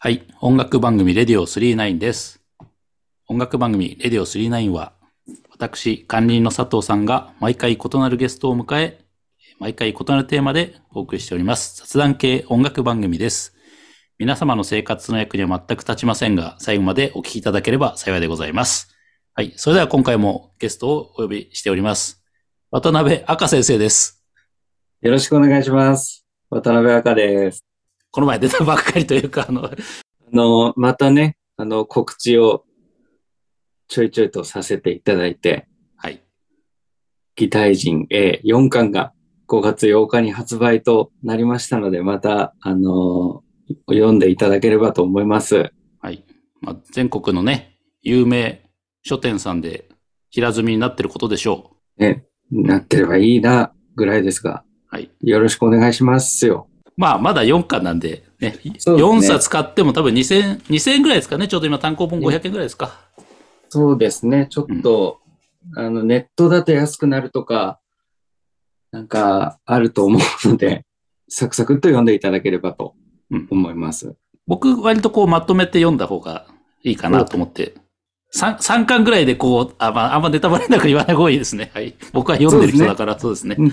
はい。音楽番組レディオ39です。音楽番組レディオ39は、私、管理人の佐藤さんが毎回異なるゲストを迎え、毎回異なるテーマでお送りしております。雑談系音楽番組です。皆様の生活の役には全く立ちませんが、最後までお聞きいただければ幸いでございます。はい。それでは今回もゲストをお呼びしております。渡辺赤先生です。よろしくお願いします。渡辺赤です。この前出たばっかりというか、あの、あの、またね、あの、告知をちょいちょいとさせていただいて、はい。擬態人 A4 巻が5月8日に発売となりましたので、また、あの、読んでいただければと思います。はい。まあ、全国のね、有名書店さんで平積みになってることでしょね、なってればいいな、ぐらいですが、う。はい。よろしくお願いしますよ。まあ、まだ4巻なんで、ね、そうですね4冊買っても多分2000、2000円ぐらいですかね。ちょうど今単行本500円ぐらいですか。そうですね、ちょっと、あの、ネットだと安くなるとか、なんか、あると思うので、サクサクっと読んでいただければとうん思います。僕、割とこうまとめて読んだ方がいいかなと思って。3, 3巻ぐらいでこう、あ、まあ、あんまネタバレなく言わない方がいいですね。はい。僕は読んでる人だから、そうですね。うん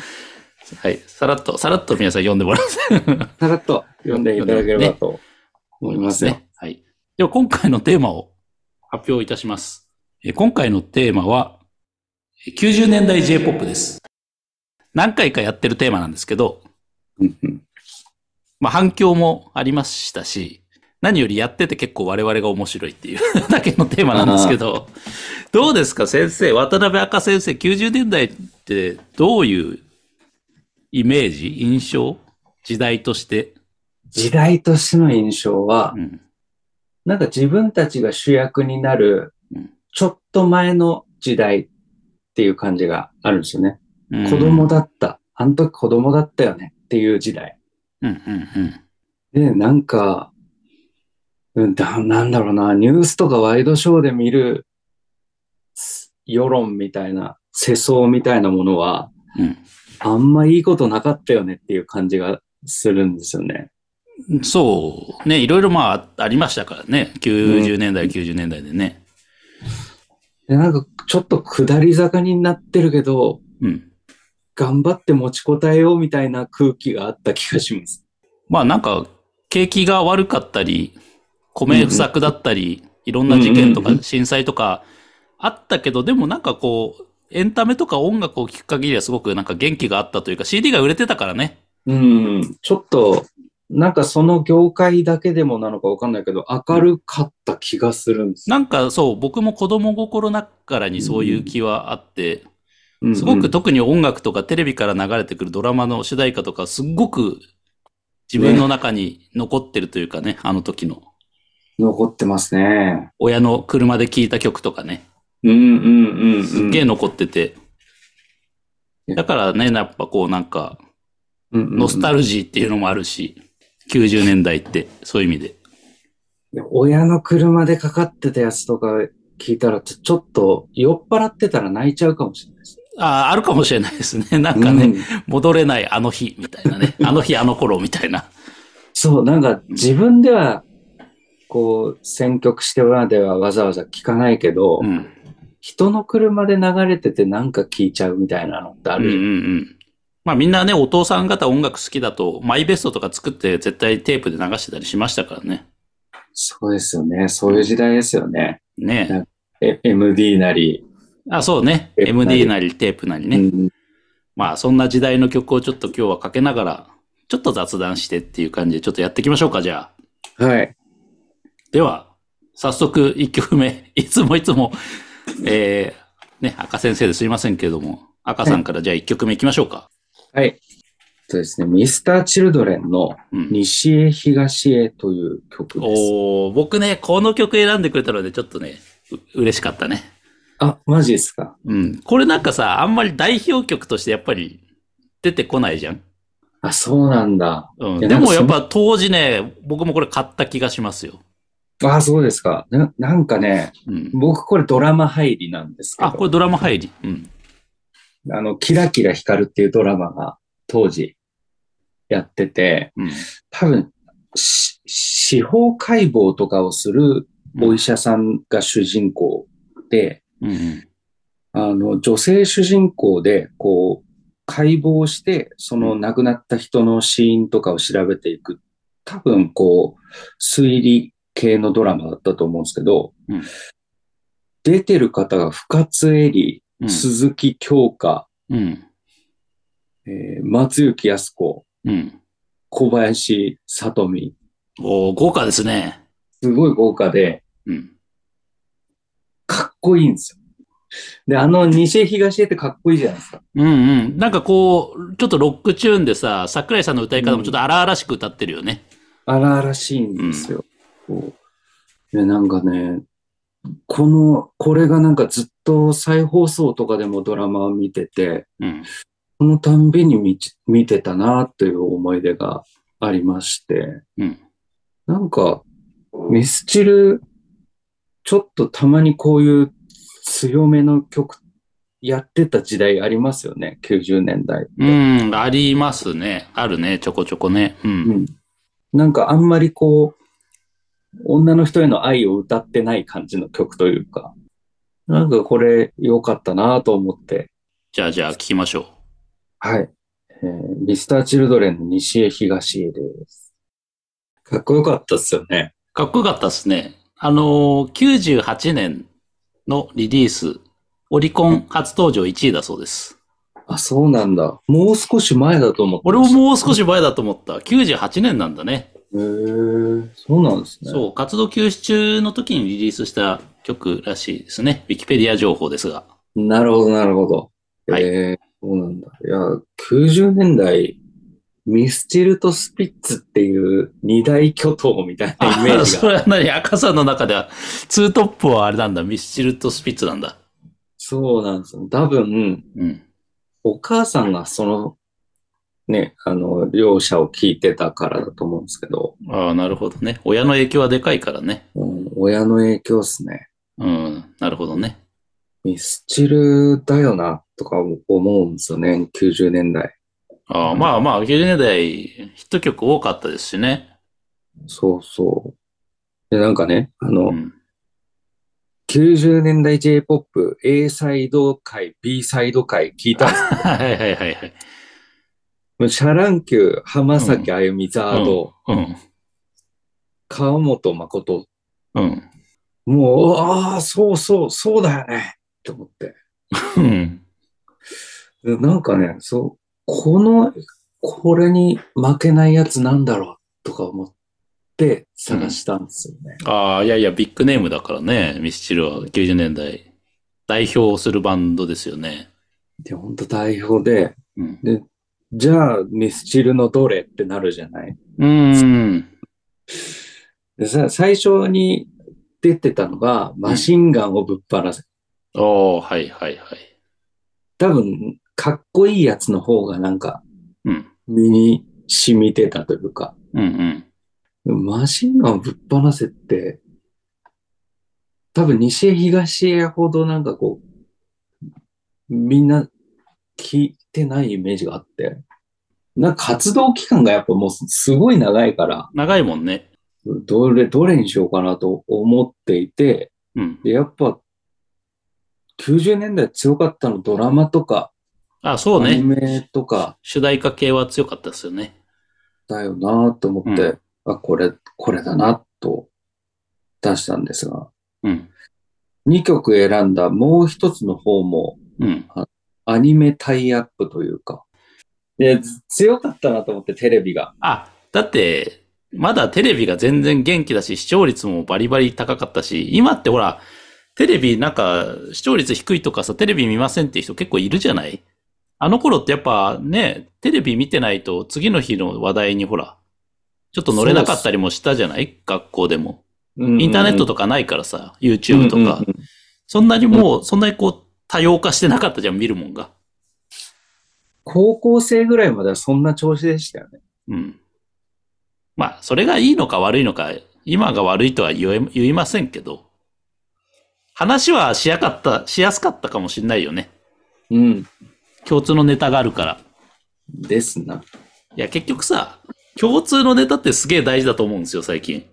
はい。さらっと、さらっと皆さん読んでもらって。さらっと読んでいただければと思いますよ。ね。はい。では今回のテーマを発表いたします。えー今回のテーマは、えー90年代 J-POP です。何回かやってるテーマなんですけど、うんうんまあ反響もありましたし、何よりやってて結構我々が面白いっていう だけのテーマなんですけど、どうですか先生、渡辺赤先生、90年代ってどういうイメージ、印象、時代として。時代としての印象はう、ん。なんか自分たちが主役になるうん、ちょっと前の時代っていう感じがあるんですよね。うん子供だった。あの時子供だったよねっていう時代。うんうんうん。で、なんか、うんだ、なんだろうな、ニュースとかワイドショーで見るす世論みたいな、世相みたいなものは、うんあんまいいことなかったよねっていう感じがするんですよね。そう。ね、いろいろまあありましたからね。90年代、90年代でね。で、なんかちょっと下り坂になってるけど、うん。頑張って持ちこたえようみたいな空気があった気がします。まあなんか、景気が悪かったり、米不作だったり、いろんな事件とかうんうんうん震災とかあったけど、でもなんかこう、エンタメとか音楽を聴く限りはすごくなんか元気があったというか、CD が売れてたからね。うん、ちょっと、なんかその業界だけでもなのかわかんないけど、明るかった気がするんですよ。なんかそう、僕も子供心ながらにそういう気はあって、すごく特に音楽とかテレビから流れてくるドラマの主題歌とか、すっごく自分の中に残ってるというかね、あの時の。残ってますね。親の車で聴いた曲とかね、うんうんうん、うん。すっげえ残ってて。うんだからね、やっぱこうなんか、ノスタルルジーっていうのもあるし、90年代って、そういう意味で。親の車でかかってたやつとか聞いたら、ちょちょっと酔っ払ってたら泣いちゃうかもしれないです。ああ、あるかもしれないですね。なんかね、戻れないあの日みたいなね。あの日あの頃みたいな。そう、なんか自分では、こう、選曲してまではわざわざ聞かないけど、うん。人の車で流れててなんか聞いちゃうみたいなのってあうんうんうるじゃん。ん。まあみんなね、お父さん方音楽好きだと、マイベストとか作って絶対テープで流してたりしましたからね。そうですよね。そういう時代ですよね。ねえ MD なり。あ、そうね。MD なりテープなりね。うんまあそんな時代の曲をちょっと今日はかけながら、ちょっと雑談してっていう感じでちょっとやっていきましょうか、じゃあ。はい。では、早速一曲目、いつもいつも、えー、ね、赤先生ですいませんけれども、赤さんからじゃあ一曲目いきましょうか。はい。そうですね。ミスターチルドレンのうん。西へ東へという曲です。おー、僕ね、この曲選んでくれたのでちょっとね、う嬉しかったね。あ、マジですか？うん。これなんかさ、あんまり代表曲としてやっぱり出てこないじゃん。あ、そうなんだ。うん。でもやっぱ当時ね、僕もこれ買った気がしますよ。あ、そうですか。ななんかね、うん。僕これドラマ入りなんですけど、あ、これドラマ入り。うん。あの、キラキラ光るっていうドラマが当時やってて、うん。多分、し司法解剖とかをするお医者さんが主人公で、うんうん。あの、女性主人公で、こう、解剖して、その亡くなった人の死因とかを調べていく、多分、こう、推理系のドラマだったと思うんですけど、うん出てる方が深津絵里、うん。鈴木京香、うん。えー松雪康子、うん。小林聡美、おー豪華ですね。すごい豪華で、うん。かっこいいんですよ。で、あの、西へ東へってかっこいいじゃないですか。うんうん。なんかこう、ちょっとロックチューンでさ、桜井さんの歌い方もちょっと荒々しく歌ってるよね。荒々しいんですよ。こうでなんかね、この、これがなんかずっと再放送とかでもドラマを見てて、うん。そのたんびに見ち見てたなという思い出がありまして、うん。なんか、ミスチル、ちょっとたまにこういう強めの曲やってた時代ありますよね、90年代。うん、ありますね。あるね、ちょこちょこね。う。うんん。なんかあんまりこう、女の人への愛を歌ってない感じの曲というか、なんかこれ良かったなと思って、じゃあじゃあ聞きましょはい。えー、ミスターチルドレンの西へ東へです。かっこよかったっすよね。う。かっこよかったですね。あのー、98年のリリース、オリコン初登場1位だそうです。あ、そうなんだ。もう少し前だと思って俺。ももう少し前だと思った。98年なんだね。へー、そうなんですね。そう、活動休止中の時にリリースした曲らしいですね。ウィキペディア情報ですが。なるほど、なるほど。はいえー、そうなんだ。いや、90年代、ミスチルとスピッツっていう二大巨頭みたいなイメージが。それは何？赤さんの中では、ツートップはあれなんだ。ミスチルとスピッツなんだ。そうなんですよ。多分、うん。お母さんがその、ね、あの、両者を聞いてたからだと思うんですけど、ああ、なるほどね。親の影響はでかいからね。うん、親の影響ですね。うん、なるほどね。ミスチルだよな、とか思うんですよね、90年代。ああ、まあまあ、90年代ヒット曲多かったですしね。そうそう。で、なんかね、あの、うん。90年代 J-POP A サイド回、B サイド回聞いたんです はいはいはいはい。よ。シャ乱Q、浜崎あゆみ、 ZARD、うん。川本真琴。うん。もう、ああ、そうそう、そうだよね。って思って。なんかね、そう、この、これに負けないやつなんだろうとか思って探したんですよね。ああ、いやいや、ビッグネームだからね。ミスチルは90年代。代表するバンドですよね。で、本当代表で、うん。で、じゃあ、ミスチルのどれってなるじゃない？うーん。でさ、最初に出てたのが、マシンガンをぶっ放せ。おー、はいはいはい。多分、かっこいいやつの方がなんか、うん。身に染みてたというか、うんうん。マシンガンをぶっ放せって、多分西へ東へほどなんかこう、みんな聞いてないイメージがあって、なんか活動期間がやっぱもうすごい長いから、長いもんね。どれ、どれにしようかなと思っていて、うん。でやっぱ、90年代強かったのドラマとか、あ、そうアニね。メとか主題歌系は強かったですよね。だよなと思って、うあ、これ、これだなと出したんですが、うん。2曲選んだもう一つの方もうん。アニメタイアップというか、で、強かったなと思ってテレビが。あ、だって、まだテレビが全然元気だし、視聴率もバリバリ高かったし、今ってほら、テレビなんか視聴率低いとかさ、テレビ見ませんって人結構いるじゃない？あの頃ってやっぱね、テレビ見てないと次の日の話題にほら、ちょっと乗れなかったりもしたじゃない？学校でも。インターネットととかないからさ、YouTube とか。そんなにもう、そんなにこう、多様化してなかったじゃん、見るもんが。高校生ぐらいまではそんな調子でしたよね。うん。まあ、それがいいのか悪いのか、今が悪いとは言え言いませんけど、話はしやかった、しやすかったかもしれないよね。うん。共通のネタがあるから。ですな。いや、結局さ、共通のネタってすげえ大事だと思うんですよ、最近。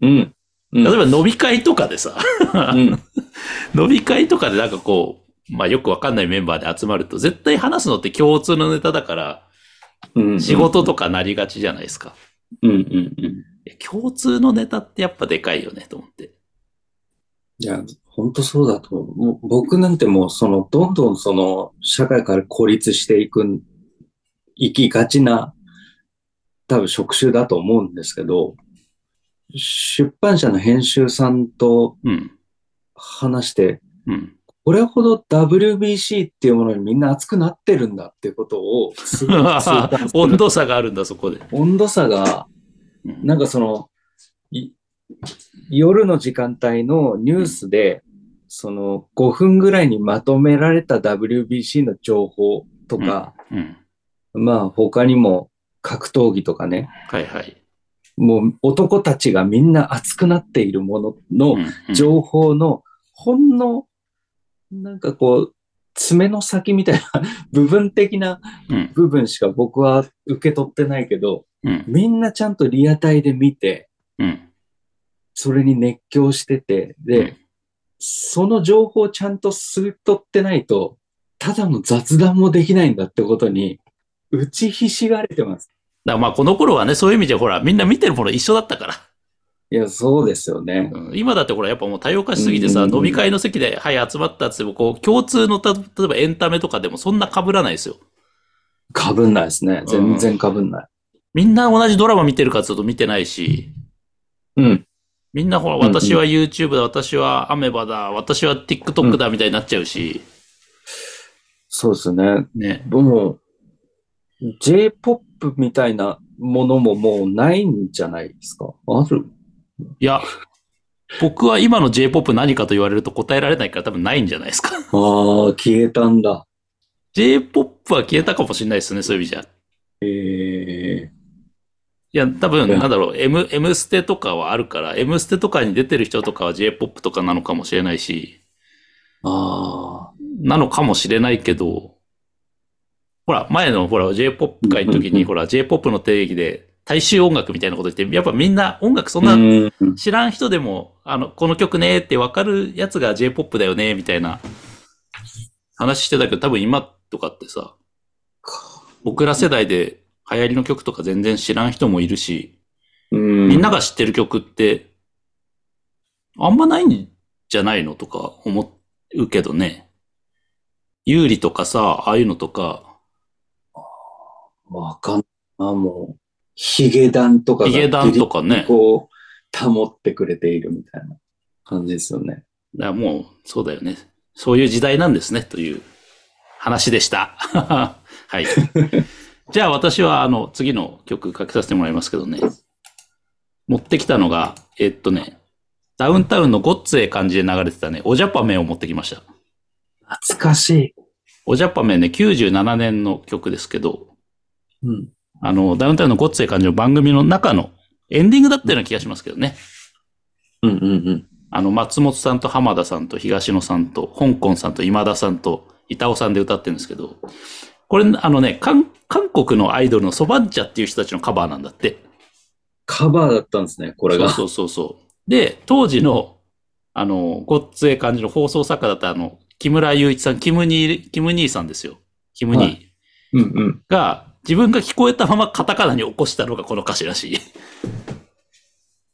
うん。うん例えば飲み会とかでさ、うん。飲み会とかでなんかこう、まあよくわかんないメンバーで集まると、絶対話すのって共通のネタだから、うん。仕事とかなりがちじゃないですか。うんうんうん。え共通のネタってやっぱでかいよね、と思って。いや、本当そうだと思う。僕なんてもう、その、どんどんその、社会から孤立していくん、行きがちな、多分職種だと思うんですけど、出版社の編集さんとうん。話して、うん。これほど WBC っていうものにみんな熱くなってるんだっていうことを、すごい温度差があるんだ、そこで。温度差が、うんなんかその、い夜の時間帯のニュースで、その5分ぐらいにまとめられた WBC の情報とか、うん。まあ他にも格闘技とかね、はいはい。もう男たちがみんな熱くなっているもののうんうん情報のほんの、なんかこう、爪の先みたいな 部分的なうん。部分しか僕は受け取ってないけど、うん。みんなちゃんとリアタイで見て、うん。それに熱狂してて、で、うんその情報をちゃんと吸い取ってないと、ただの雑談もできないんだってことに、打ちひしがれてます。だからまあこの頃はね、そういう意味じゃほら、みんな見てるもの一緒だったから。いや、そうですよね。うん今だってほら、やっぱもう多様化しすぎてさ、うんうんうん飲み会の席で、はい、集まったっつっても、こう、共通のた、例えばエンタメとかでもそんな被らないですよ。かぶんないですね。全然かぶんない。みんな同じドラマ見てるかっていうと見てないし、うん。みんなほら、うんうん私は YouTube だ、私はアメバだ、私は TikTok だみたいになっちゃうし、そうですね。ね。もう、J-POP みたいなものももうないんじゃないですか？ある？いや、僕は今の J-POP 何かと言われると答えられないから多分ないんじゃないですか。ああ、消えたんだ。J-POP は消えたかもしれないですね、そういう意味じゃ。ええいや、多分、うんなんだろう、M、M ステとかはあるから、M ステとかに出てる人とかは J-POP とかなのかもしれないし、ああ、なのかもしれないけど、ほら、前のほら J-POP 会の時に、ほら J-POP の定義で大衆音楽みたいなこと言って、やっぱみんな音楽そんなうん知らん人でも、あの、この曲ねってわかるやつが J-POP だよね、みたいな話してたけど、多分今とかってさ、僕ら世代で流行りの曲とか全然知らん人もいるし、うんみんなが知ってる曲って、あんまないんじゃないのとか思うけどね。有利とかさ、ああいうのとか、わかんない。もう、ヒゲダンとかがヒゲダンとかね。こう、保ってくれているみたいな感じですよね。だからもう、そうだよね。そういう時代なんですね、という話でした。はい。じゃあ私は、あの、次の曲かけさせてもらいますけどね。持ってきたのが、えっとね、ダウンタウンのごっつええ感じで流れてたね、おジャパメンを持ってきました。懐かしい。おジャパメンね、97年の曲ですけど、うん。あの、ダウンタウンのごっつええ感じの番組の中のエンディングだったような気がしますけどね。うんうんうん。あの、松本さんと浜田さんと東野さんと香港さんと今田さんと板尾さんで歌ってるんですけど、これ、あのね、韓韓国のアイドルのソバンチャっていう人たちのカバーなんだって。カバーだったんですね、これが。そうそうそう。で、当時の、あの、ごっつええ感じの放送作家だったあの、木村雄一さん、キムニー、キム兄さんですよ。キムニー。はいうんうん。が、自分が聞こえたままカタカナに起こしたのがこの歌詞らしい。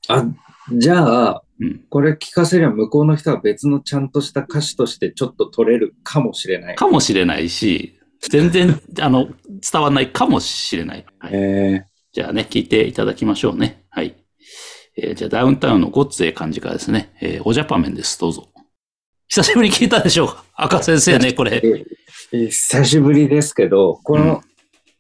あ、じゃあ、うん。これ聞かせりゃ向こうの人は別のちゃんとした歌詞としてちょっと取れるかもしれない。かもしれないし、全然、あの、伝わんないかもしれない。はい、えじゃあね、聞いていただきましょうね。はい。えーじゃあダウンタウンのごっつええ感じからですね。えーおジャパメンです。どうぞ。久しぶりに聞いたでしょう赤先生ね、これ。久しぶりですけど、こうんの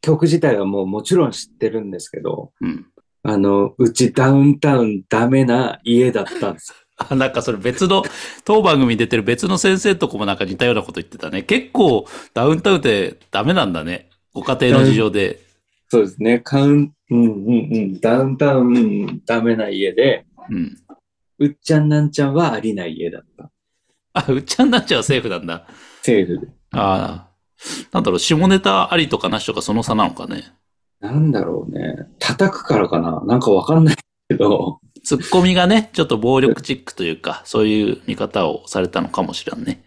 曲自体はもうもちろん知ってるんですけど、うん。あの、うちダウンタウンダメな家だったんです。あなんかそれ別の、当番組に出てる別の先生とこもなんか似たようなこと言ってたね。結構ダウンタウンってダメなんだね。ご家庭の事情で。そうですね。カウン、うんうんうん。ダウンタウンダメな家で、うん。うっちゃんなんちゃんはありない家だった。あ、うっちゃんなっちゃんはセーフなんだ。セーフで。ああ。なんだろう、下ネタありとかなしとかその差なのかね。なんだろうね。叩くからかななんかわかんないけど、ツッコミがね、ちょっと暴力チックというか、そういう見方をされたのかもしれんね。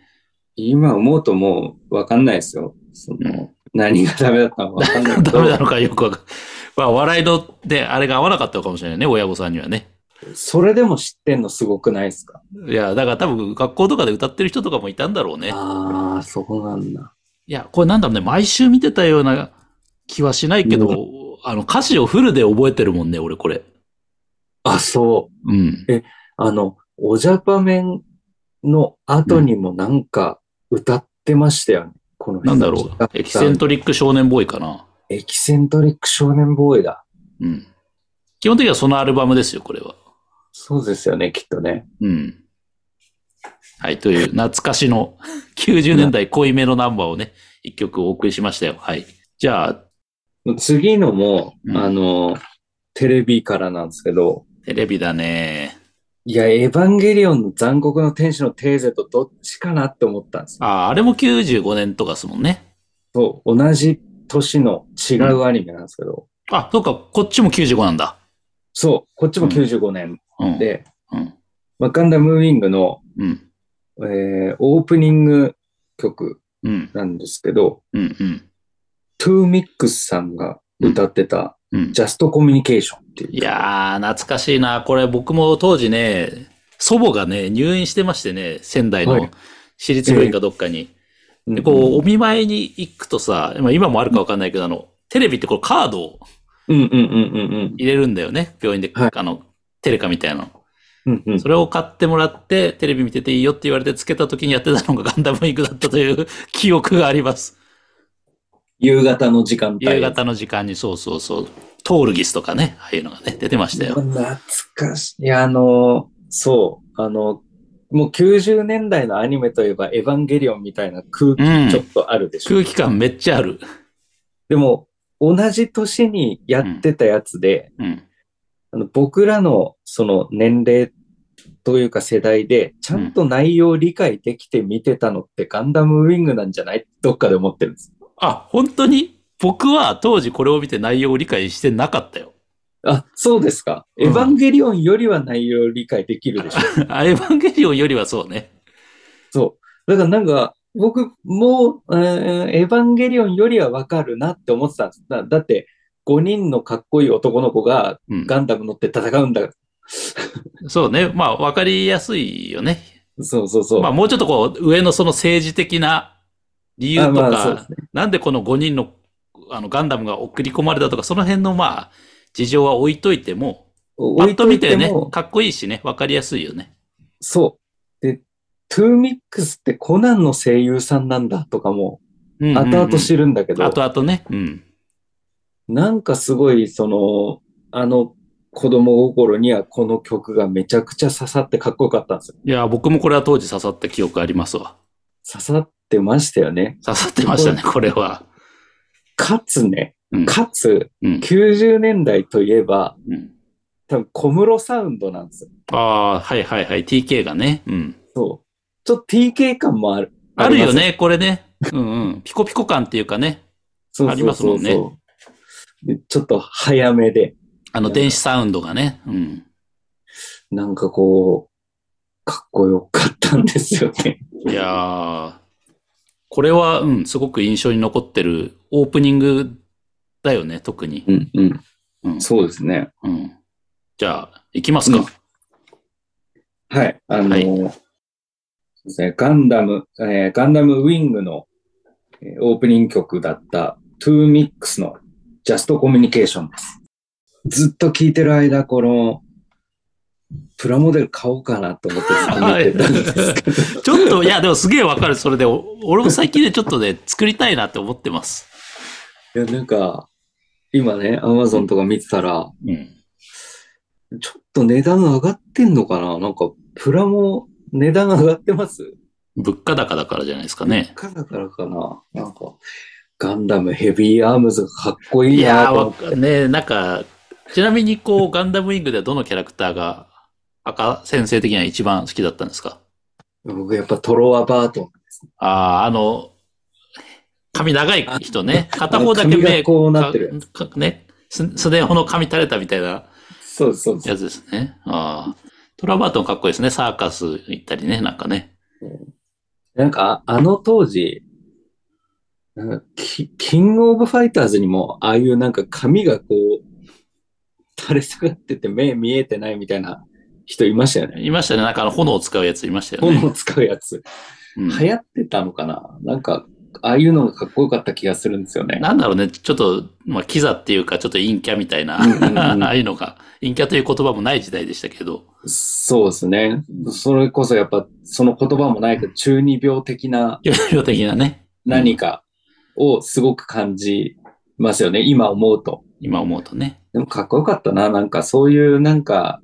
今思うともうわかんないですよ。その、何がダメだったのかわかんない。ダメなのかよくわかんまあ、笑いの、で、あれが合わなかったのかもしれないね、親御さんにはね。それでも知ってんのすごくないですか？いや、だから多分学校とかで歌ってる人とかもいたんだろうね。ああ、そうなんだ。いや、これなんだろうね、毎週見てたような気はしないけど、うあの、歌詞をフルで覚えてるもんね、俺これ。あ、そう。うん。あの、おジャパメンの後にもなんか歌ってましたよね。この人なんだろう、エキセントリック少年ボーイかな。エキセントリック少年ボーイだ。うん。基本的にはそのアルバムですよ、これは。そうですよね、きっとね。うん。はい、という懐かしの 90年代濃いめのナンバーをね、一曲お送りしましたよ。はい。じゃあ、次のも、うんあの、テレビからなんですけど、テレビだね。いや、エヴァンゲリオンの残酷の天使のテーゼとどっちかなって思ったんですよ。ああ、あれも95年とかですもんね。そう、同じ年の違うアニメなんですけど、あ、そうか、こっちも95なんだ。そう、こっちも95年うん。で、うん。まあ、ガンダムウィングの、うん。えーオープニング曲うん。なんですけど、うん。うん。トゥーミックスさんが歌ってた、うん。ジャストコミュニケーションっていう。いやー、懐かしいな。これ僕も当時ね、祖母がね、入院してましてね、仙台のはい私立病院かどっかに。うん、で、こう、お見舞いに行くとさ、まあ今もあるかわかんないけど、あの、テレビってこうカードをうんうんうんうん入れるんだよね。病院で、はいあの、テレカみたいなの。うん。うんうんそれを買ってもらって、テレビ見てていいよって言われてつけた時にやってたのがガンダムウィングだったという 記憶があります。夕方の時間帯。夕方の時間にそうそうそう。トールギスとかね、ああいうのがね、出てましたよ。懐かしい。いや、あの、そう、あの、もう90年代のアニメといえばエヴァンゲリオンみたいな空気うんちょっとあるでしょ。空気感めっちゃある。でも、同じ年にやってたやつで、うん。あの僕らのその年齢というか世代で、ちゃんと内容を理解できて見てたのってガンダムウィングなんじゃない？どっかで思ってるんです。あ、本当に？僕は当時これを見て内容を理解してなかったよ。あ、そうですか。うんエヴァンゲリオンよりは内容を理解できるでしょ。あエヴァンゲリオンよりはそうね。そう。だからなんか、僕もう、えーエヴァンゲリオンよりはわかるなって思ってたんです。だだって、5人のかっこいい男の子がうん。ガンダム乗って戦うんだ。そうね。まあ、わかりやすいよね。そうそうそう。まあ、もうちょっとこう、上のその政治的な理由とか、あまあねなんでこの5人のあのガンダムが送り込まれたとか、その辺のまあ、事情は置いといても、パッ置いと見てねかっこいいしね、わかりやすいよね。そう。で、トゥーミックスってコナンの声優さんなんだとかも、後々知るんだけど、あとあとね。うん。なんかすごい、その、あの子供心にはこの曲がめちゃくちゃ刺さってかっこよかったんですよ。いや、僕もこれは当時刺さった記憶ありますわ。刺さってましたよね。刺さってましたね、これは。かつね、うん。かつ、うん。90年代といえば、うん多分小室サウンドなんですよ。ああ、はいはいはい。TK がね。うん。そう。ちょっと TK 感もある。あるよね、これね。うんうん。ピコピコ感っていうかね。そうありますもんねちょっと早めで、あの電子サウンドがね。うん。なんかこう、かっこよかったんですよね。いやー、これは、うん、すごく印象に残ってるオープニングだよね、特に。うんうん。うん。そうですね。うん。じゃあ、行きますか。うんはい。あの、はいガンダム、えーガンダムウィングの、えーオープニング曲だった TWO-MIX の JUST COMMUNICATION です。ずっと聴いてる間、この、プラモデル買おうかなと思っててたんですけど、ちょっと、いや、でもすげえわかる。それで、お俺も最近でちょっとね、作りたいなって思ってます。いや、なんか、今ね、アマゾンとか見てたら、うん。ちょっと値段上がってんのかな？なんか、プラモ値段上がってます？物価高だからじゃないですかね。かだからかな？なんか、ガンダムヘビーアームズがかっこいいなと思って。わかねなんか、ちなみにこう、ガンダムウィングではどのキャラクターが、赤先生的には一番好きだったんですか？僕やっぱトロワバートンですね。ああ、あの、髪長い人ね。片方だけ目、こうなってるね。すスネ夫の髪垂れたみたいなそうですそうです。やつですね。ああ。トラバートンかっこいいですね。サーカス行ったりね、なんかね。なんか、あの当時、なんかキキングオブファイターズにも、ああいうなんか髪がこう、垂れ下がってて目見えてないみたいな人いましたよね。いましたね。なんかあの炎を使うやついましたよね。炎使うやつ。うん流行ってたのかな？なんか、ああいうのがかっこよかった気がするんですよね。なんだろうね。ちょっと、まあ、キザっていうか、ちょっと陰キャみたいな、ああいうのが、陰キャという言葉もない時代でしたけど。そうですね。それこそやっぱ、その言葉もないけど、中二病的な表情的なね。何かをすごく感じますよね。今思うと。今思うとね。でもかっこよかったな。なんかそういうなんか、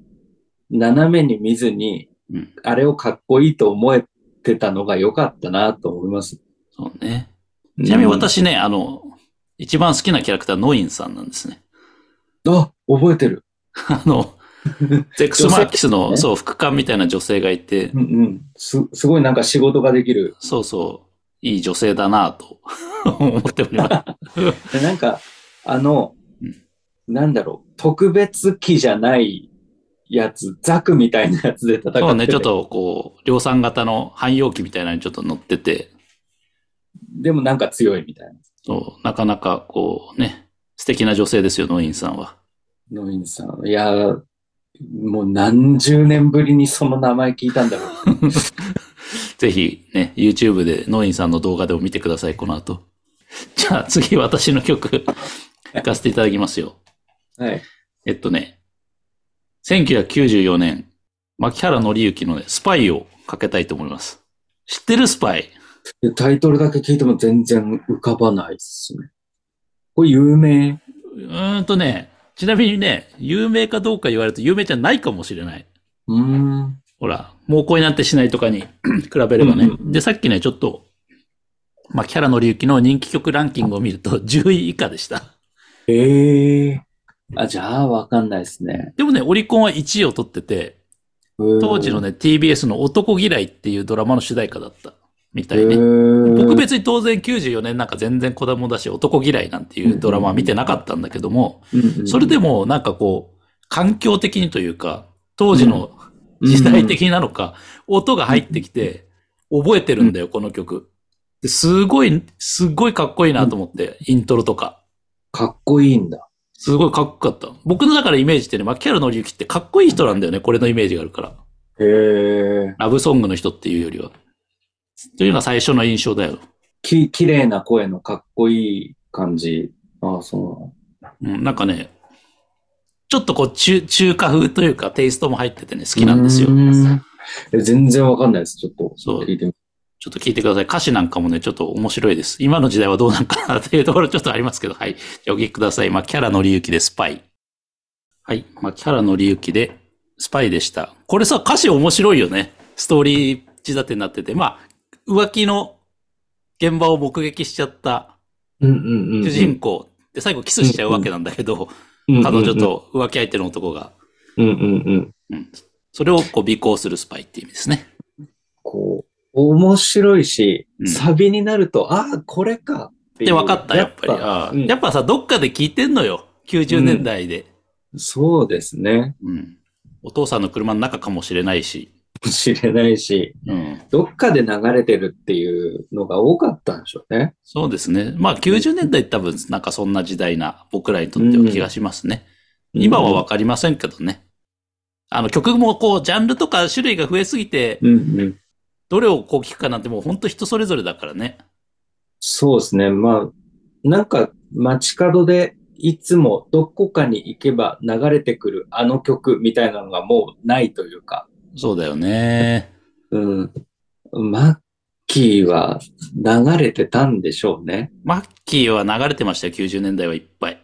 斜めに見ずに、うんあれをかっこいいと思えてたのが良かったなと思います。そうね。ちなみに私ね、あの、一番好きなキャラクターノインさんなんですね。うん、あ、覚えてる。あの、ゼックスマーキスの、ねそう、副官みたいな女性がいてう、んうん。す、すごいなんか仕事ができる。そうそう、いい女性だなと 思っております。でなんか、あのうん、なんだろう、特別機じゃないやつ、ザクみたいなやつで戦っててそうね、ちょっ。とこう、量産型の汎用機みたいなのにちょっと乗ってて、でもなんか強いみたいな。そう、なかなかこうね、素敵な女性ですよ、ノインさんは。ノインさん。いやー、もう何十年ぶりにその名前聞いたんだろう。ぜひね、YouTube でノインさんの動画でも見てください、この後。じゃあ次私の曲、行かせていただきますよ。はい。えっとね、1994年、牧原紀之のね、スパイをかけたいと思います。知ってるスパイ？でタイトルだけ聞いても全然浮かばないっすね。これ有名？うーんとね、ちなみにね、有名かどうか言われると有名じゃないかもしれない。うーん。ほら、猛攻になってしないとかに 比べればね。うんうんで、さっきね、ちょっと、まあ、キャラのの人気曲ランキングを見ると10位以下でした。ええあ、じゃあわかんないですね。でもね、オリコンは1位を取ってて、当時のね、ね、TBS の男嫌いっていうドラマの主題歌だったみたえいね。ー僕別に当然94年なんか全然子供だし男嫌いなんていうドラマは見てなかったんだけども、それでもなんかこう、環境的にというか、当時の時代的なのか、音が入ってきて、覚えてるんだよ、この曲。ですごい、すごいかっこいいなと思って、イントロとか。かっこいいんだ。すごいかっこよかった。僕のだからイメージってね、マキャラのりゆきってかっこいい人なんだよね、これのイメージがあるから。へえ。ラブソングの人っていうよりは。というのが最初の印象だよ。き、綺麗な声のかっこいい感じ。ああ、そううん、なんかね、ちょっとこう中、中華風というかテイストも入っててね、好好きなんですよ。え全然わかんないです。ちょっと。そう聞いてみちょっと聞いてください。歌詞なんかもね、ちょっと面白いです。今の時代はどうなんかなというところちょっとありますけど、はい。お聞きください。まあ、キャラのりゆきでスパイ。はい。まあ、キャラのりゆきでスパイでした。これさ、歌詞面白いよね。ストーリー仕立てになってて。まあ、浮気の現場を目撃しちゃった。主人公。で、最後キスしちゃうわけなんだけど、うん彼女。と浮気相手の男が。うんうんうん。うん。それをこう尾行するスパイっていう意味ですね。こう、面白いし、うんサビになると、ああ、これかっていう。で、分かった、やっぱり。ああうんやっぱさ、どっかで聞いてんのよ。90年代で。そうですね。うん。お父さんの車の中かもしれないし。かもしれないし、うん。どっかで流れてるっていうのが多かったんでしょうね。そうですね。まあ90年代多分なんかそんな時代な僕らにとっては気がしますね。今はわかりませんけどね。あの曲もこうジャンルとか種類が増えすぎて、うんうん。どれをこう聞くかなんてもう本当人それぞれだからね。そうですね。まあ、なんか街角でいつもどこかに行けば流れてくるあの曲みたいなのがもうないというか、そうだよね。うん。マッキーは流れてたんでしょうね。マッキーは流れてましたよ、90年代はいっぱい。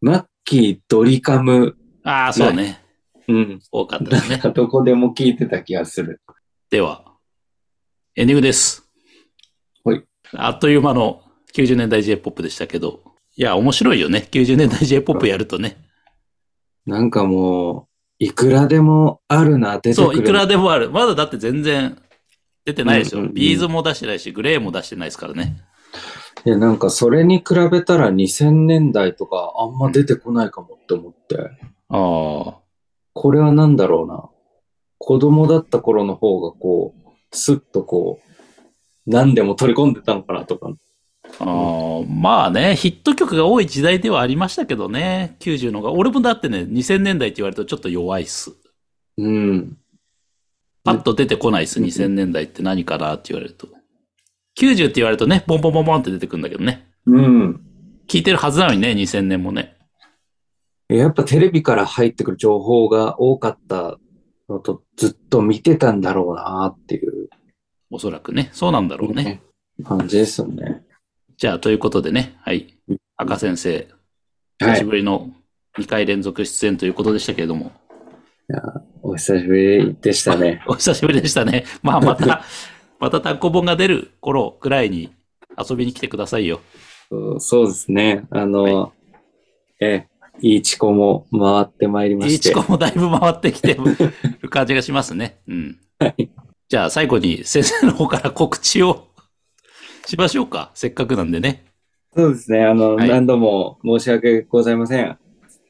マッキー、ドリカム、ああ、そうね。うん。多かったですね。どこでも聞いてた気がする。では、エンディングです。はい。あっという間の90年代 J-POP でしたけど。いや、面白いよね。90年代 J-POP やるとね。なんかもう、いくらでもあるな、出てくる。そう、いくらでもある。まだだって全然出てないですよ。うんうんうんビーズも出してないし、グレーも出してないですからね。いや、なんかそれに比べたら2000年代とかあんま出てこないかもって思って。ああ。これは何だろうな。子供だった頃の方がこう、スッとこう、何でも取り込んでたのかなとか。あーまあね、ヒット曲が多い時代ではありましたけどね、90のが。俺もだってね、2000年代って言われるとちょっと弱いっす。うん。パッと出てこないっす、2000年代って何かなって言われると。90って言われるとね、ボンボンボンボンって出てくるんだけどね。うん。聞いてるはずなのにね、2000年もね。やっぱテレビから入ってくる情報が多かったのとずっと見てたんだろうなっていうおそらくね。そうなんだろうね。感じですよね。じゃあ、ということでね、はい。赤先生、久しぶりの2回連続出演ということでしたけれども、お久しぶりでしたね。お久しぶりでしたね。まあ、また、また単行本が出る頃くらいに遊びに来てくださいよ。そうですね。あの、はえ、いいチコも回ってまいりまして。いいチコもだいぶ回ってきてる 感じがしますね。うん。はいじゃあ、最後に先生の方から告知をしましょうか。せっかくなんでね。そうですね。あの、はい何度も申し訳ございません。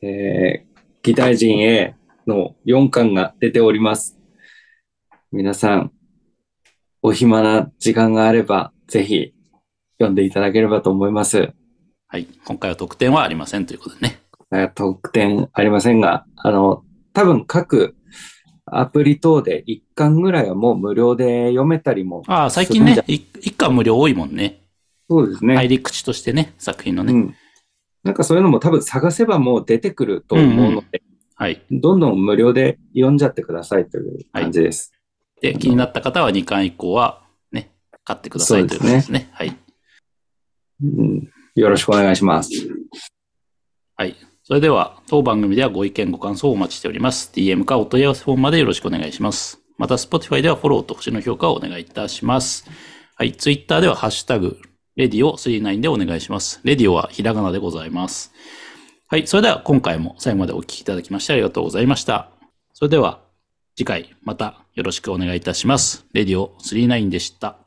えー、擬態人 A の4巻が出ております。皆さん、お暇な時間があれば、ぜひ読んでいただければと思います。はい。今回は得点はありませんということでね。えー特典ありませんが、あの、多分各アプリ等で1巻ぐらいはもう無料で読めたりも。ああ、最近ね、い一巻無料多いもんね。そうですね。入り口としてね、作品のね。うん。なんかそういうのも多分探せばもう出てくると思うので、はい。どんどん無料で読んじゃってくださいという感じです。で、気になった方は2巻以降はね、買ってくださいということですね。はい。うん、よろしくお願いします。はい。それでは、当番組ではご意見ご感想をお待ちしております。DM かお問い合わせフォームまでよろしくお願いします。また、Spotify ではフォローと星の評価をお願いいたします。はい。Twitter ではハッシュタグ、レディオ39でお願いします。レディオはひらがなでございます。はい。それでは、今回も最後までお聞きいただきましてありがとうございました。それでは、次回またよろしくお願いいたします。レディオ39でした。